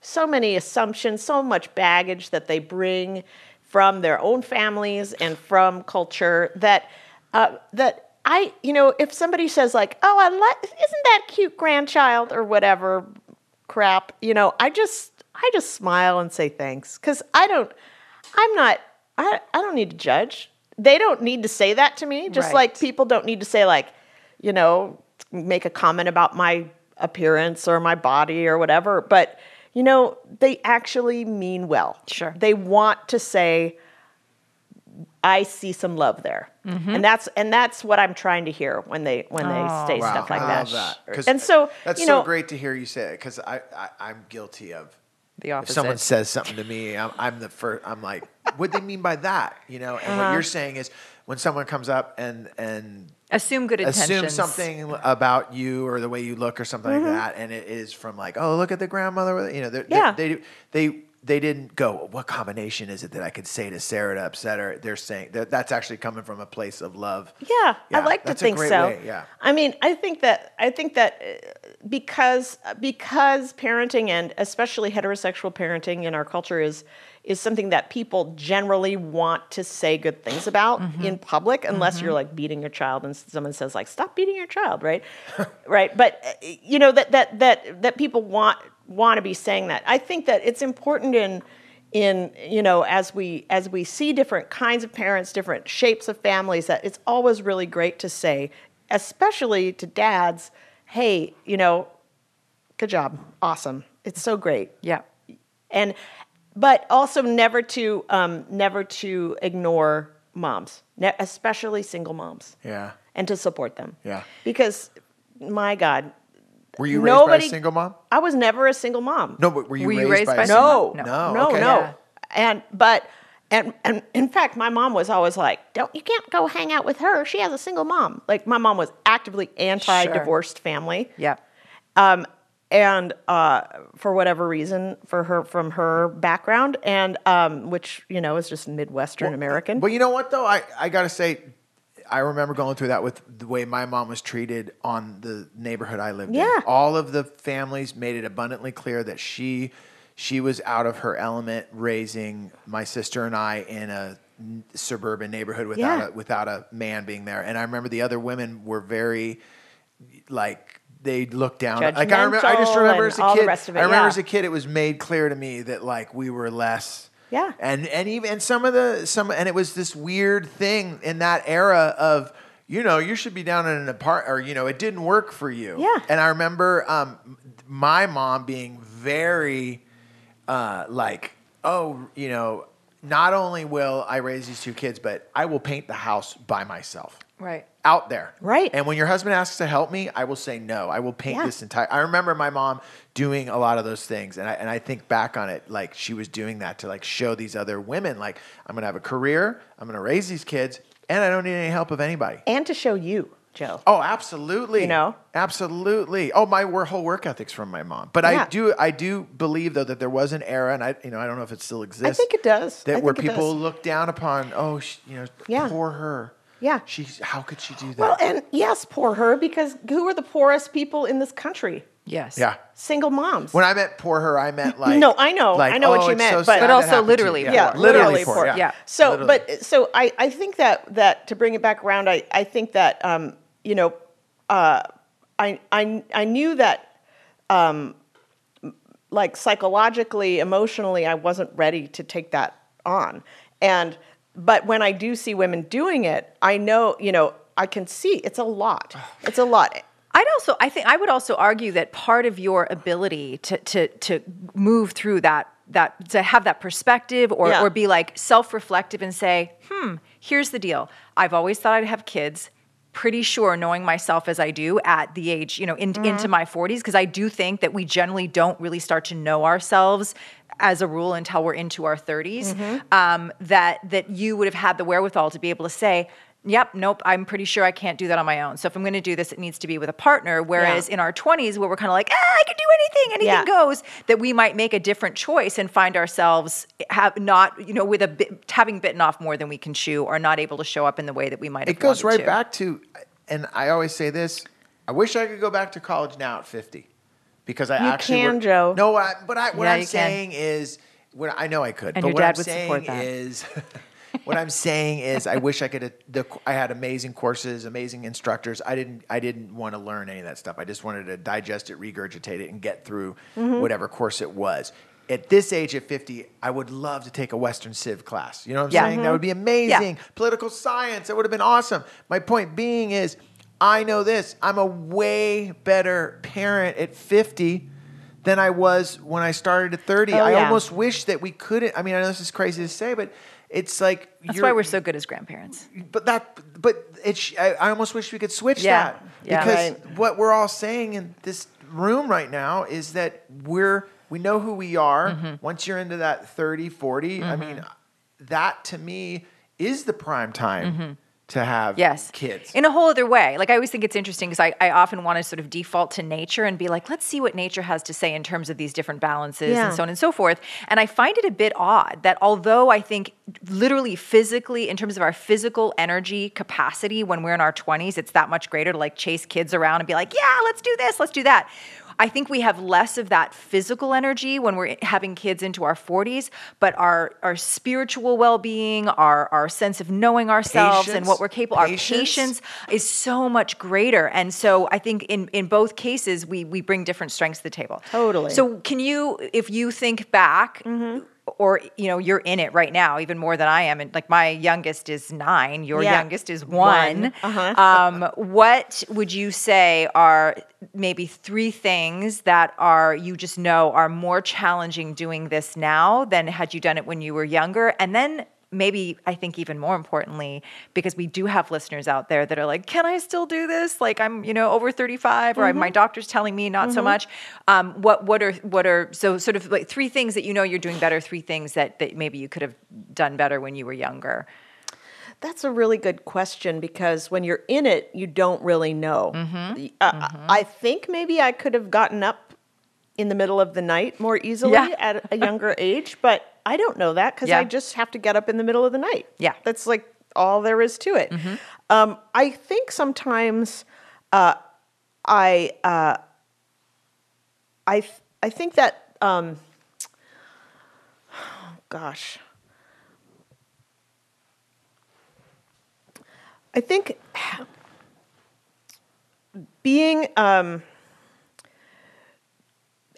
so many assumptions, so much baggage that they bring from their own families and from culture that uh, that I, you know, if somebody says like, "Oh, I like, isn't that cute grandchild?" or whatever crap, you know, I just I just smile and say thanks because I don't, I'm not, I I don't need to judge. They don't need to say that to me, just Right. like people don't need to say like, you know, make a comment about my appearance or my body or whatever. But you know, they actually mean well. Sure. They want to say, I see some love there. Mm-hmm. And that's and that's what I'm trying to hear when they when they Oh, say stuff like I that. love that. 'Cause And so that's you so great to hear you say it because I, I I'm guilty of The if someone says something to me, I'm, I'm the first. I'm like, what do they mean by that? You know. And what you're saying is when someone comes up and and assume good intentions. assume something about you or the way you look or something Mm-hmm. like that, and it is from like, oh, look at the grandmother. You know, they're- Yeah. they they they they didn't go. What combination is it that I could say to Sarah to upset her? They're saying that that's actually coming from a place of love. Yeah, Yeah, I like to think so. way, yeah. I mean, I think that I think that uh, because because parenting and especially heterosexual parenting in our culture is is something that people generally want to say good things about Mm-hmm. in public unless you're like beating your child and someone says like stop beating your child, right? right, but uh, you know that that that that people want want to be saying that. I think that it's important in in you know as we as we see different kinds of parents different shapes of families that it's always really great to say especially to dads hey you know good job awesome it's so great Yeah. and but also never to um, never to ignore moms ne- especially single moms Yeah. and to support them Yeah. because my god Were you raised by Nobody- a single mom? i was never a single mom No, but were you, Were you raised, raised by, by a single- single no, No. no, okay. no. Yeah. And but and and in fact, my mom was always like, "Don't you can't go hang out with her. She has a single mom." Like my mom was actively anti-divorced family. Yeah. Um, and uh, for whatever reason, for her from her background, and um, which you know is just Midwestern American. But you know what though? I, I gotta say, I remember going through that with the way my mom was treated on the neighborhood I lived in. Yeah. All of the families made it abundantly clear that she she was out of her element raising my sister and I in a suburban neighborhood without Yeah. a, without a man being there. And I remember the other women were very like they looked down. Like I remember, I just remember as a kid. it, I remember yeah. as a kid, it was made clear to me that like we were less. Yeah. And and even and some of the some and it was this weird thing in that era of you know you should be down in an apartment or you know it didn't work for you. Yeah. And I remember um, my mom being very uh, like oh you know not only will I raise these two kids but I will paint the house by myself Right. out there. Right. And when your husband asks to help me, I will say no. I will paint Yeah. this entire. I remember my mom doing a lot of those things, and I and I think back on it like she was doing that to like show these other women like I'm gonna have a career, I'm gonna raise these kids, and I don't need any help of anybody. and to show you, Joe. Oh, absolutely. You know? absolutely. Oh, my whole work ethics from my mom. But Yeah. I do, I do believe though that there was an era, and I, you know, I don't know if it still exists. I think it does. That I where it people does. look down upon. Oh, sh you know, Yeah. poor her. Yeah. She's. How could she do that? Well, and yes, poor her, because who are the poorest people in this country? Yes. yeah. Single moms. When I meant poor her, I meant like No, I know. like, I know what oh, you it's meant, so but- But also happened to you. literally yeah, literally, poor. poor. Yeah. Yeah. So, Literally. but so I, I think that that to bring it back around, I, I think that um, you know, uh, I, I I knew that um, like psychologically, emotionally, I wasn't ready to take that on, and but when I do see women doing it, I know you know I can see it's a lot. It's a lot. I'd also, I think, I would also argue that part of your ability to to to move through that that to have that perspective or Yeah. or be like self-reflective and say, hmm, here's the deal. I've always thought I'd have kids. Pretty sure, knowing myself as I do at the age, you know, in, into my 40s, because I do think that we generally don't really start to know ourselves as a rule until we're into our 30s. Um, that that you would have had the wherewithal to be able to say, Yep, nope, I'm pretty sure I can't do that on my own. So if I'm going to do this, it needs to be with a partner. Whereas Yeah. in our 20s, where we're kind of like, ah, I can do anything, anything Yeah. goes, that we might make a different choice and find ourselves have not, you know, with a bit, having bitten off more than we can chew, or not able to show up in the way that we might. have it goes right to. back to, and I always say this: I wish I could go back to college now at fifty, because I You actually can, work- Joe. No, I, but I, what Yeah, I'm you can. saying is, what I know I could, And but what I'm would saying is. what I'm saying is, I wish I could. The, I had amazing courses, amazing instructors. I didn't. I didn't want to learn any of that stuff. I just wanted to digest it, regurgitate it, and get through Mm-hmm. whatever course it was. At this age, at 50, I would love to take a Western Civ class. You know what I'm Yeah. saying? That would be amazing. Political science. That would have been awesome. My point being is, I know this. I'm a way better parent at 50 than I was when I started at 30. Oh, I yeah. almost wish that we couldn't. I mean, I know this is crazy to say, but it's like That's you're- why we're so good as grandparents. But that, but it's. I, I almost wish we could switch Yeah. that Yeah. because Right. what we're all saying in this room right now is that we're we know who we are. Mm-hmm. Once you're into that 30, 40, I mean, that to me is the prime time to have. Yes. kids. In a whole other way. Like I always think it's interesting because I, I often want to sort of default to nature and be like, let's see what nature has to say in terms of these different balances Yeah. and so on and so forth. And I find it a bit odd that although I think literally physically, in terms of our physical energy capacity when we're in our 20s, it's that much greater to like chase kids around and be like, yeah, let's do this, let's do that. I think we have less of that physical energy when we're having kids into our 40s, but our our spiritual well-being, our our sense of knowing ourselves and what we're capable, our Patience. patience is so much greater. And so I think in in both cases we we bring different strengths to the table. Totally. So can you if you think back mm-hmm. Or you know you're in it right now even more than I am and like my youngest is 9, your Yeah. youngest is 1. One. Uh-huh. um, what would you say are maybe three things that are you just know are more challenging doing this now than had you done it when you were younger? And then maybe I think even more importantly, because we do have listeners out there that are like, can I still do this? Like I'm, you know, over 35 or I- my doctor's telling me not so much. Um, what what are what are so sort of like three things that you know you're doing better, three things that, that maybe you could have done better when you were younger? That's a really good question because when you're in it, you don't really know. Mm-hmm. Uh, I think maybe I could have gotten up in the middle of the night more easily Yeah. at a younger age, but I don't know that because Yeah. I just have to get up in the middle of the night. Yeah. Mm-hmm. That's like all there is to it. Um, I think sometimes uh, I, uh, I, th- I think that, um, gosh. I think being um,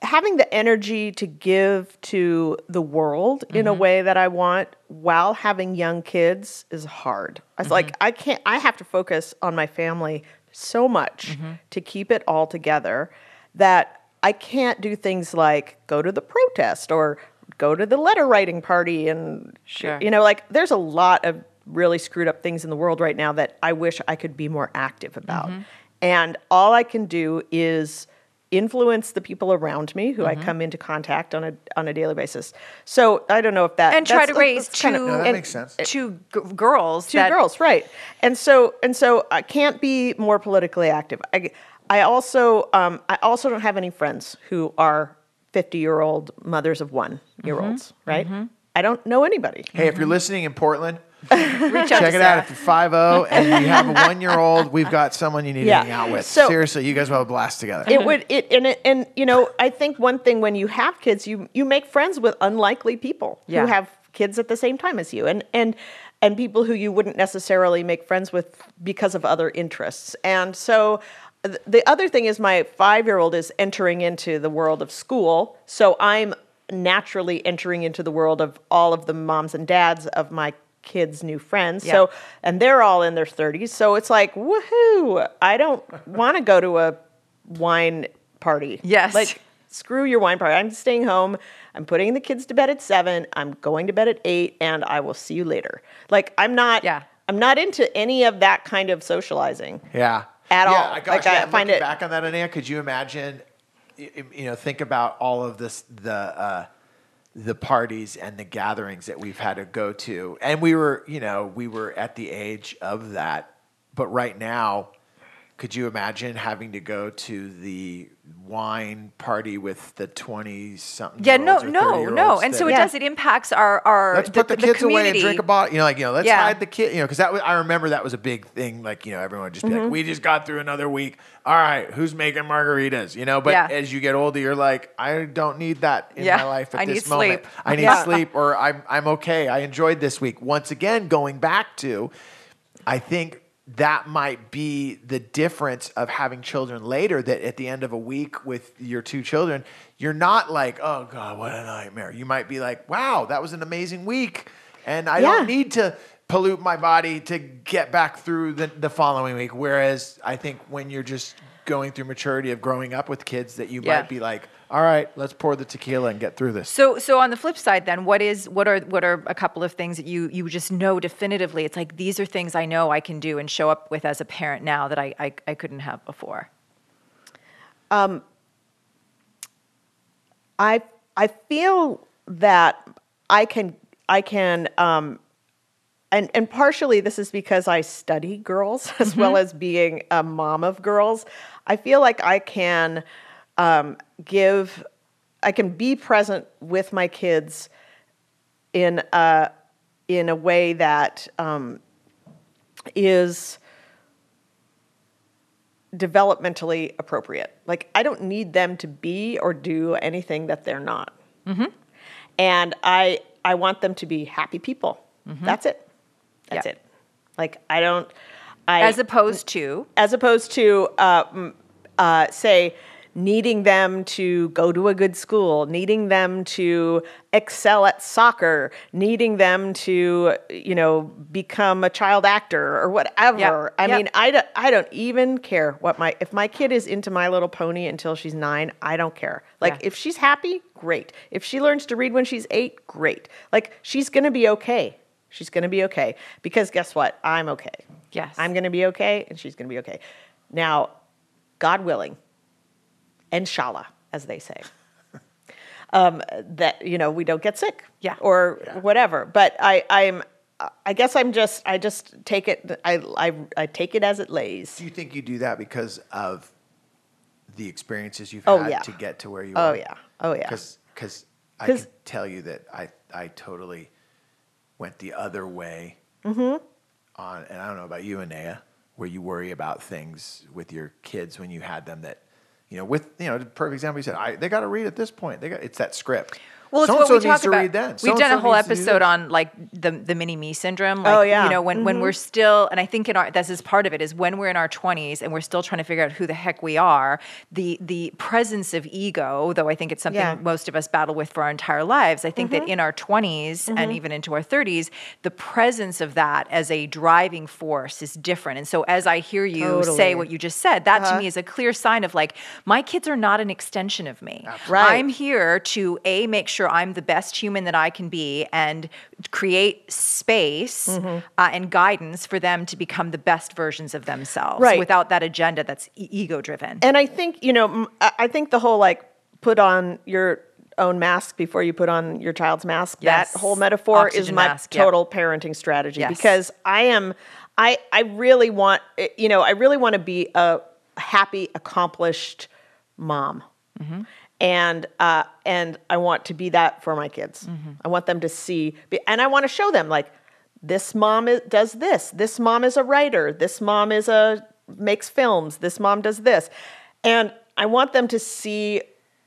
having the energy to give to the world in a mm-hmm. way that I want while having young kids is hard. I was mm-hmm. like, I can't. I have to focus on my family so much mm-hmm. to keep it all together that I can't do things like go to the protest or go to the letter writing party and Sure. you know like there's a lot of really screwed up things in the world right now that I wish I could be more active about. Mm-hmm. And all I can do is influence the people around me who Mm-hmm. I come into contact on a on a daily basis. So I don't know if that And try to raise two, kind of- No, that and- makes sense. two g- girls. two that- girls, right? And so and so I can't be more politically active. I I also um, I also don't have any friends who are fifty year old mothers of one year olds, Mm-hmm. right? I don't know anybody. Hey, if you're listening in Portland, Reach out check to it out. Sarah. If you're 50 and you have a one year old, we've got someone you need Yeah. to hang out with. So- Seriously, you guys will have a blast together. it would it and it, and you know I think one thing when you have kids you you make friends with unlikely people Yeah. who have kids at the same time as you and and and people who you wouldn't necessarily make friends with because of other interests and so th- the other thing is my 5-year-old is entering into the world of school so I'm naturally entering into the world of all of the moms and dads of my kids new friends Yeah. so and they're all in their 30s so it's like woohoo i don't want to go to a wine party Yes. like screw your wine party i'm staying home i'm putting the kids to bed at seven i'm going to bed at eight and i will see you later like i'm not Yeah. i'm not into any of that kind of socializing Yeah. At yeah, all. I- Gosh, Like, I yeah, find it- back on that, Anaya, could you imagine? y- y- You know, think about all of this, the uh, the parties and the gatherings that we've had to go to, and we were, you know, we were at the age of that. But right now, could you imagine having to go to the wine party with the twenty something? Yeah, no, no, no. And so it Yeah. does. It impacts our our Let's the, put the, the kids away and drink a bottle. You know, like you know, let's Yeah. hide the kid. You know, because that was, I remember that was a big thing. Like you know, everyone would just be Mm-hmm. like, "We just got through another week. All right, who's making margaritas?" You know, but Yeah. as you get older, you're like, "I don't need that in my life at I this need moment. sleep." I need sleep, or I'm I'm okay. I enjoyed this week." Once again, going back to, I think that might be the difference of having children later that at the end of a week with your two children you're not like oh god what a nightmare you might be like wow that was an amazing week and i Yeah. don't need to pollute my body to get back through the, the following week whereas i think when you're just going through maturity of growing up with kids that you Yeah. might be like all right let's pour the tequila and get through this So, so on the flip side, then, what is what are what are a couple of things that you you just know definitively? It's like these are things I know I can do and show up with as a parent now that I I, I couldn't have before. Um, I I feel that I can I can um, and and partially this is because I study girls as well as being a mom of girls. I feel like I can um, give I can be present with my kids in a in a way that um, is developmentally appropriate. Like I don't need them to be or do anything that they're not. And I I want them to be happy people. That's it. That's Yeah. it. Like I don't I As opposed to as opposed to uh, uh, say needing them to go to a good school, needing them to excel at soccer, needing them to you know become a child actor or whatever. Yep, I yep. mean, I don't, I don't even care what my if my kid is into My Little Pony until she's nine. I don't care. Like Yeah. if she's happy, great. If she learns to read when she's eight, great. Like she's gonna be okay. She's gonna be okay because guess what? I'm okay. Yes. I'm going to be okay, and she's going to be okay. Now, God willing, inshallah, as they say, um, that you know we don't get sick, Yeah. or whatever. But I, I'm, I guess I'm just, I just take it, I, I, I take it as it lays. Do you think you do that because of the experiences you've Oh, had yeah. to get to where you Oh are? Oh yeah, oh yeah. Because I can tell you that I, I totally went the other way Mm-hmm. on, and I don't know about you, Anaya, where you worry about things with your kids when you had them that, you know, with, you know, perfect example, you said, I, they got to read at this point. They got, it's that script. Well, it's So-and-so what we needs talk to about. read then. We've done a So-and-so whole needs to do episode on like the the mini me syndrome. Oh, like, Oh, yeah. You know, when when mm-hmm. we're still, and I think in our this is part of it is when we're in our twenties and we're still trying to figure out who the heck we are. The the presence of ego, though I think it's something Yeah. most of us battle with for our entire lives. I think that mm-hmm. in our 20s and mm-hmm. even into our thirties, the presence of that as a driving force is different. And so as I hear you Totally. say what you just said, that to uh-huh. me is a clear sign of like my kids are not an extension of me. Right. I'm here to a make sure I'm the best human that I can be and create space Mm-hmm. uh, and guidance for them to become the best versions of themselves Right. without that agenda that's e- ego driven. and I think you know, m- I think the whole like put on your own mask before you put on your child's mask. Yes. That whole metaphor is my mask, yep. total parenting strategy Yes. because I am, I I really want eh, you know I really want to be a happy, accomplished mom. Mm-hmm. And uh, and I want to be that for my kids. Mm-hmm. I want them to see, be- and I want to show them like this mom is, does this. This mom is a writer. This mom is a makes films. This mom does this, and I want them to see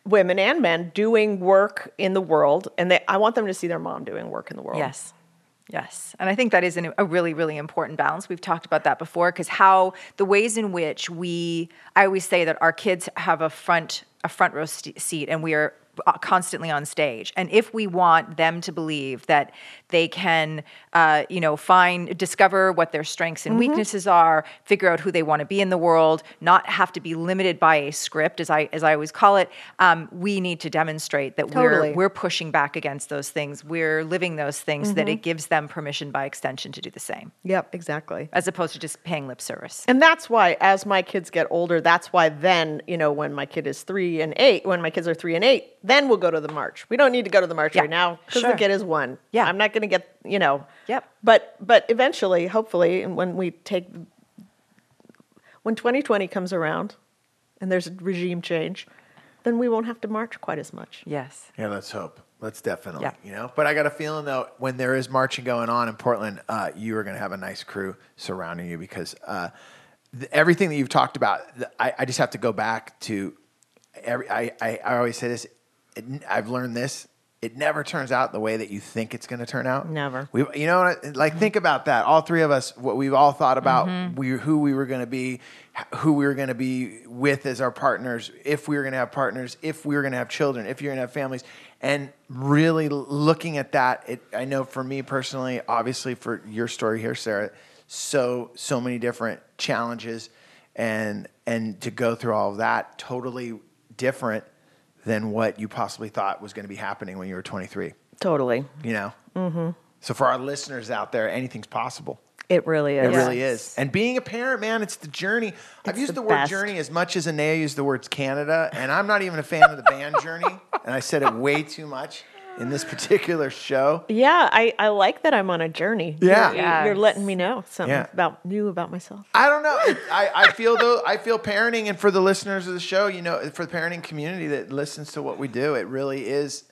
women and men doing work in the world, and they, I want them to see their mom doing work in the world. Yes. Yes. And I think that is an, a really, really important balance. We've talked about that before because how the ways in which we, I always say that our kids have a front, a front row st- seat and we are uh, constantly on stage. And if we want them to believe that they can, uh, you know, find, discover what their strengths Mm-hmm. and weaknesses are, figure out who they want to be in the world, not have to be limited by a script, as I, as I always call it, um, we need to demonstrate that Totally. we're, we're pushing back against those things. We're living those things that Mm-hmm. it gives them permission by extension to do the same, Yep. Exactly. as opposed to just paying lip service. And that's why, as my kids get older, that's why then, you know, when my kid is three and eight, when my kids are three and eight, then we'll go to the march. We don't need to go to the march Yeah, right now because sure. the kid is one. Yeah. I'm not going to get, you know. Yep. But but eventually, hopefully, and when we take, when 2020 comes around, and there's a regime change, then we won't have to march quite as much. Yes. Yeah, let's hope. Let's definitely, Yeah. you know. But I got a feeling though, when there is marching going on in Portland, uh, you are going to have a nice crew surrounding you because uh, th- everything that you've talked about, th- I, I just have to go back to. Every, I, I, I always say this. It, n- I've learned this. It never turns out the way that you think it's going to turn out. Never. We, you know, like think about that. All three of us, what we've all thought about, mm-hmm. we, who we were going to be, who we were going to be with as our partners, if we were going to have partners, if we were going to have children, if you're going to have families, and really looking at that. It, I know for me personally, obviously for your story here, Sarah, so so many different challenges, and and to go through all of that, totally different than what you possibly thought was going to be happening when you were 23 Totally. you know. Mm-hmm. So for our listeners out there, anything's possible. It really is. It really is. And being a parent, man, it's the journey. I've used the the, word best. journey as much as Anaya used the words Canada, and I'm not even a fan of the band Journey. and I said it way too much in this particular show. Yeah, I, I like that I'm on a journey. Yeah. You're, you're letting me know something Yeah. about new about myself. I don't know. I, I feel though. I feel parenting, and for the listeners of the show, you know, for the parenting community that listens to what we do, it really is.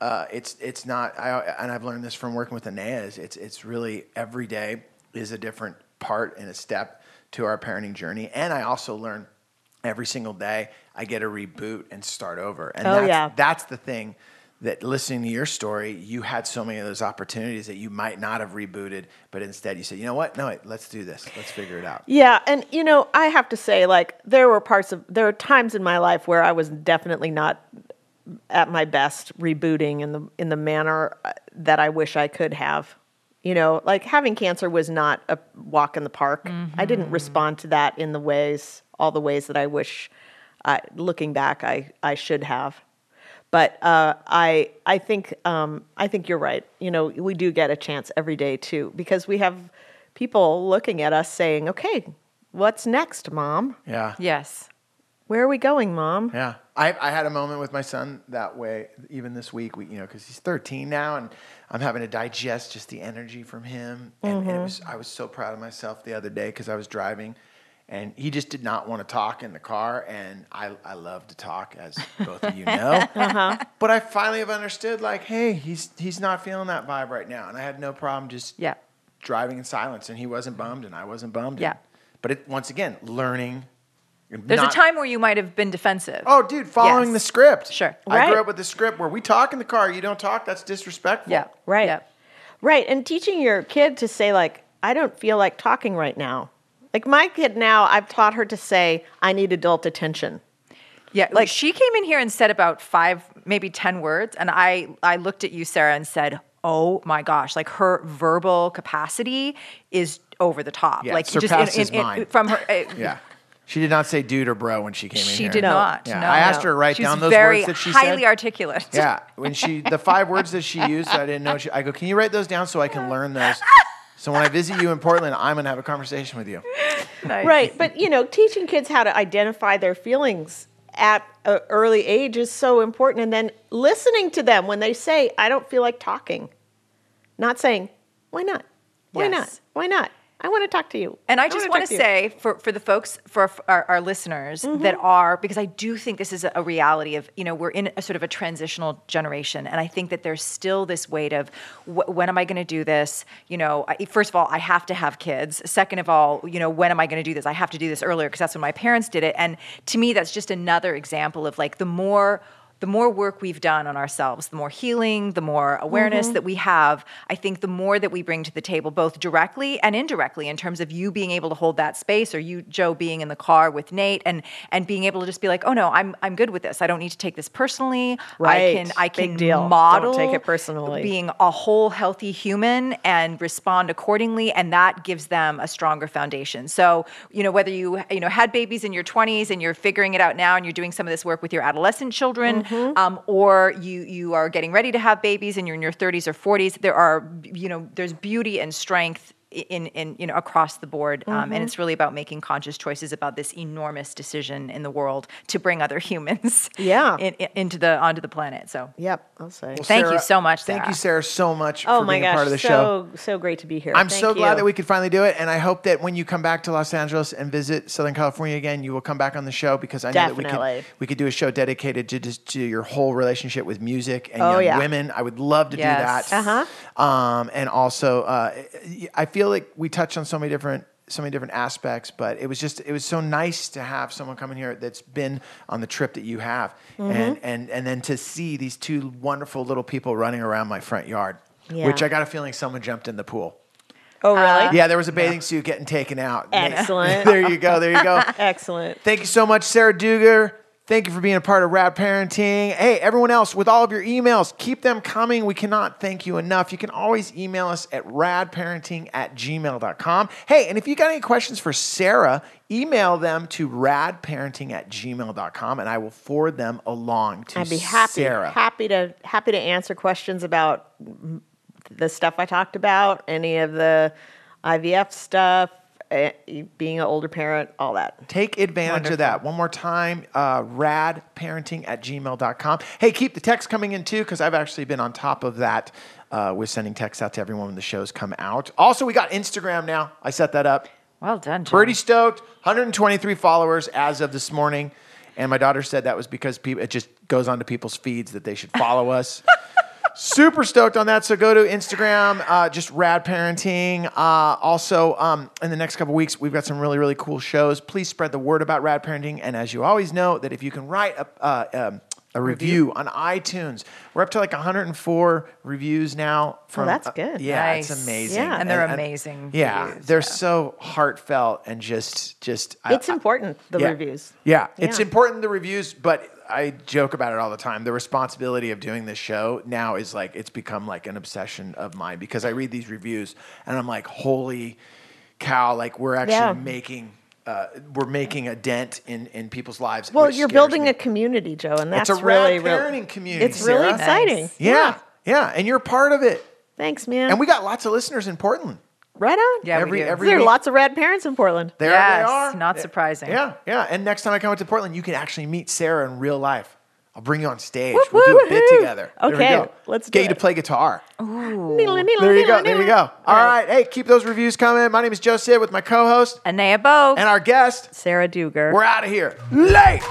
Uh, it's it's not. I and I've learned this from working with Anaya. Is it's it's really every day is a different part and a step to our parenting journey, and I also learn every single day. I get a reboot and start over, and Oh, that's, yeah. that's the thing. That listening to your story, you had so many of those opportunities that you might not have rebooted, but instead you said, you know what? No, wait, let's do this. Let's figure it out. Yeah, and you know, I have to say, like, there were parts of there were times in my life where I was definitely not at my best rebooting in the in the manner uh, that I wish I could have. You know, like having cancer was not a walk in the park. I didn't respond to that in the ways, all the ways that I wish, uh, looking back, I I should have. But uh, I I think um, I think you're right. You know, we do get a chance every day too because we have people looking at us saying, "Okay, what's next, mom? Yeah. Yes. Where are we going, mom?" Yeah. I, I had a moment with my son that way, even this week, we, you know, because he's 13 now and I'm having to digest just the energy from him. And, and it was, I was so proud of myself the other day because I was driving and he just did not want to talk in the car. And I, I love to talk, as both of you know. Uh-huh. But I finally have understood, like, hey, he's, he's not feeling that vibe right now. And I had no problem just Yeah. driving in silence. And he wasn't bummed and I wasn't bummed. Yeah. And- but it, once again, learning. There's not- a time where you might have been defensive. Oh, dude, following Yes. the script. Sure. I Right. grew up with the script where we talk in the car, you don't talk, that's disrespectful. Yeah. Right. Yeah. Right. And teaching your kid to say, like, I don't feel like talking right now. Like my kid now, I've taught her to say, I need adult attention. Yeah, like she came in here and said about five, maybe ten words, and I I looked at you, Sarah, and said, "Oh my gosh!" Like her verbal capacity is over the top. Yeah, like surpasses mine. from her. uh, Yeah. She did not say dude or bro when she came in She here. did No. not. Yeah. no, I asked her to write She's down those very words that she highly said. articulate. Yeah. When she, the five words that she used, I didn't know. She, I go, can you write those down so I can learn those? So when I visit you in Portland, I'm going to have a conversation with you. Nice. Right. But, you know, teaching kids how to identify their feelings at an early age is so important. And then listening to them when they say, I don't feel like talking. Not saying, why not? Why not? Why not? I want to talk to you. And I just wanna to say for, for the folks, for our, our listeners mm-hmm. that are, because I do think this is a reality of, you know, we're in a sort of a transitional generation. And I think that there's still this weight of wh- when am I going to do this? You know, I, first of all, I have to have kids. Second of all, you know, when am I going to do this? I have to do this earlier because that's when my parents did it. And to me, that's just another example of like the more the more work we've done on ourselves, the more healing, the more awareness that we have, I think the more that we bring to the table, both directly and indirectly, in terms of you being able to hold that space, or you, Joe, being in the car with Nate, and and being able to just be like, oh no, I'm I'm good with this. I don't need to take this personally. Right. I can I Big can deal. Don't take it personally. being a whole healthy human and respond accordingly, and that gives them a stronger foundation. So you know whether you you know had babies in your 20s and you're figuring it out now, and you're doing some of this work with your adolescent children, Mm-hmm. Um, or you you are getting ready to have babies and you're in your 30s or 40s, there are you know there's beauty and strength in in you know across the board, um, Mm-hmm. and it's really about making conscious choices about this enormous decision in the world to bring other humans Yeah. in, in- into the onto the planet. So Yep, I'll say. Thank you so much, Thank Sarah. you, Sarah, so much oh for my being gosh, a part of the so, show. so great to be here. I'm Thank so glad you. that we could finally do it, and I hope that when you come back to Los Angeles and visit Southern California again, you will come back on the show because I know that we Definitely. could we could do a show dedicated to just to your whole relationship with music and Oh, young yeah. women. I would love to Yes. do that. Uh-huh. Um, and also, uh, I feel like we touched on so many different so many different aspects, but it was just it was so nice to have someone come in here that's been on the trip that you have, Mm-hmm. and and and then to see these two wonderful little people running around my front yard, Yeah. which I got a feeling someone jumped in the pool. Oh, really? Yeah, there was a bathing suit getting taken out. Excellent. there you go. There you go. Excellent. Thank you so much, Sarah Dougher. Thank you for being a part of Rad Parenting. Hey, everyone else, with all of your emails, keep them coming. We cannot thank you enough. You can always email us at radparenting at gmail.com. Hey, and if you got any questions for Sarah, email them to radparenting at gmail.com and I will forward them along to Sarah. I'd be happy, Sarah. happy to happy to answer questions about the stuff I talked about, any of the IVF stuff, being an older parent, all that. Take advantage of that. One more time, uh, radparenting at gmail.com. Hey, keep the text coming in too, because I've actually been on top of that uh, with sending texts out to everyone when the shows come out. Also, we got Instagram now. I set that up. Well done, John. Pretty stoked. 123 followers as of this morning. And my daughter said that was because people it just goes onto people's feeds that they should follow us. Super stoked on that. So go to Instagram, uh, just rad parenting. Uh, also, um, in the next couple weeks, we've got some really, really cool shows. Please spread the word about rad parenting. And as you always know, that if you can write a, uh, um, a review on iTunes, we're up to like 104 reviews now. From, that's uh, good. yeah, it's amazing. Yeah. And they're amazing Yeah, reviews, they're yeah. so heartfelt and just, just. It's I- important, the yeah. reviews. Yeah, it's important the reviews, but I joke about it all the time. The responsibility of doing this show now is like it's become like an obsession of mine because I read these reviews and I'm like, holy cow! Like we're actually Yeah. making uh, we're making a dent in in people's lives. Well, you're building me. a community, Joe, and It's that's a really, really parenting community, It's really exciting. Nice. yeah, yeah, and you're part of it. Thanks, man. And we got lots of listeners in Portland. right on. Yeah, we every do. every there are lots of rad parents in Portland. There Yes, they are. not surprising. Yeah, yeah. And next time I come out to Portland, you can actually meet Sarah in real life. I'll bring you on stage. Whoop, we'll do a whoop, bit whoop. together. There we Okay, go. let's get do you to play guitar. Needle, There you needle, go. There you needle. go. All right. Hey, keep those reviews coming. My name is Joe Sib with my co-host Anaya Bo. and our guest. Sarah Dougher. We're out of here. Late.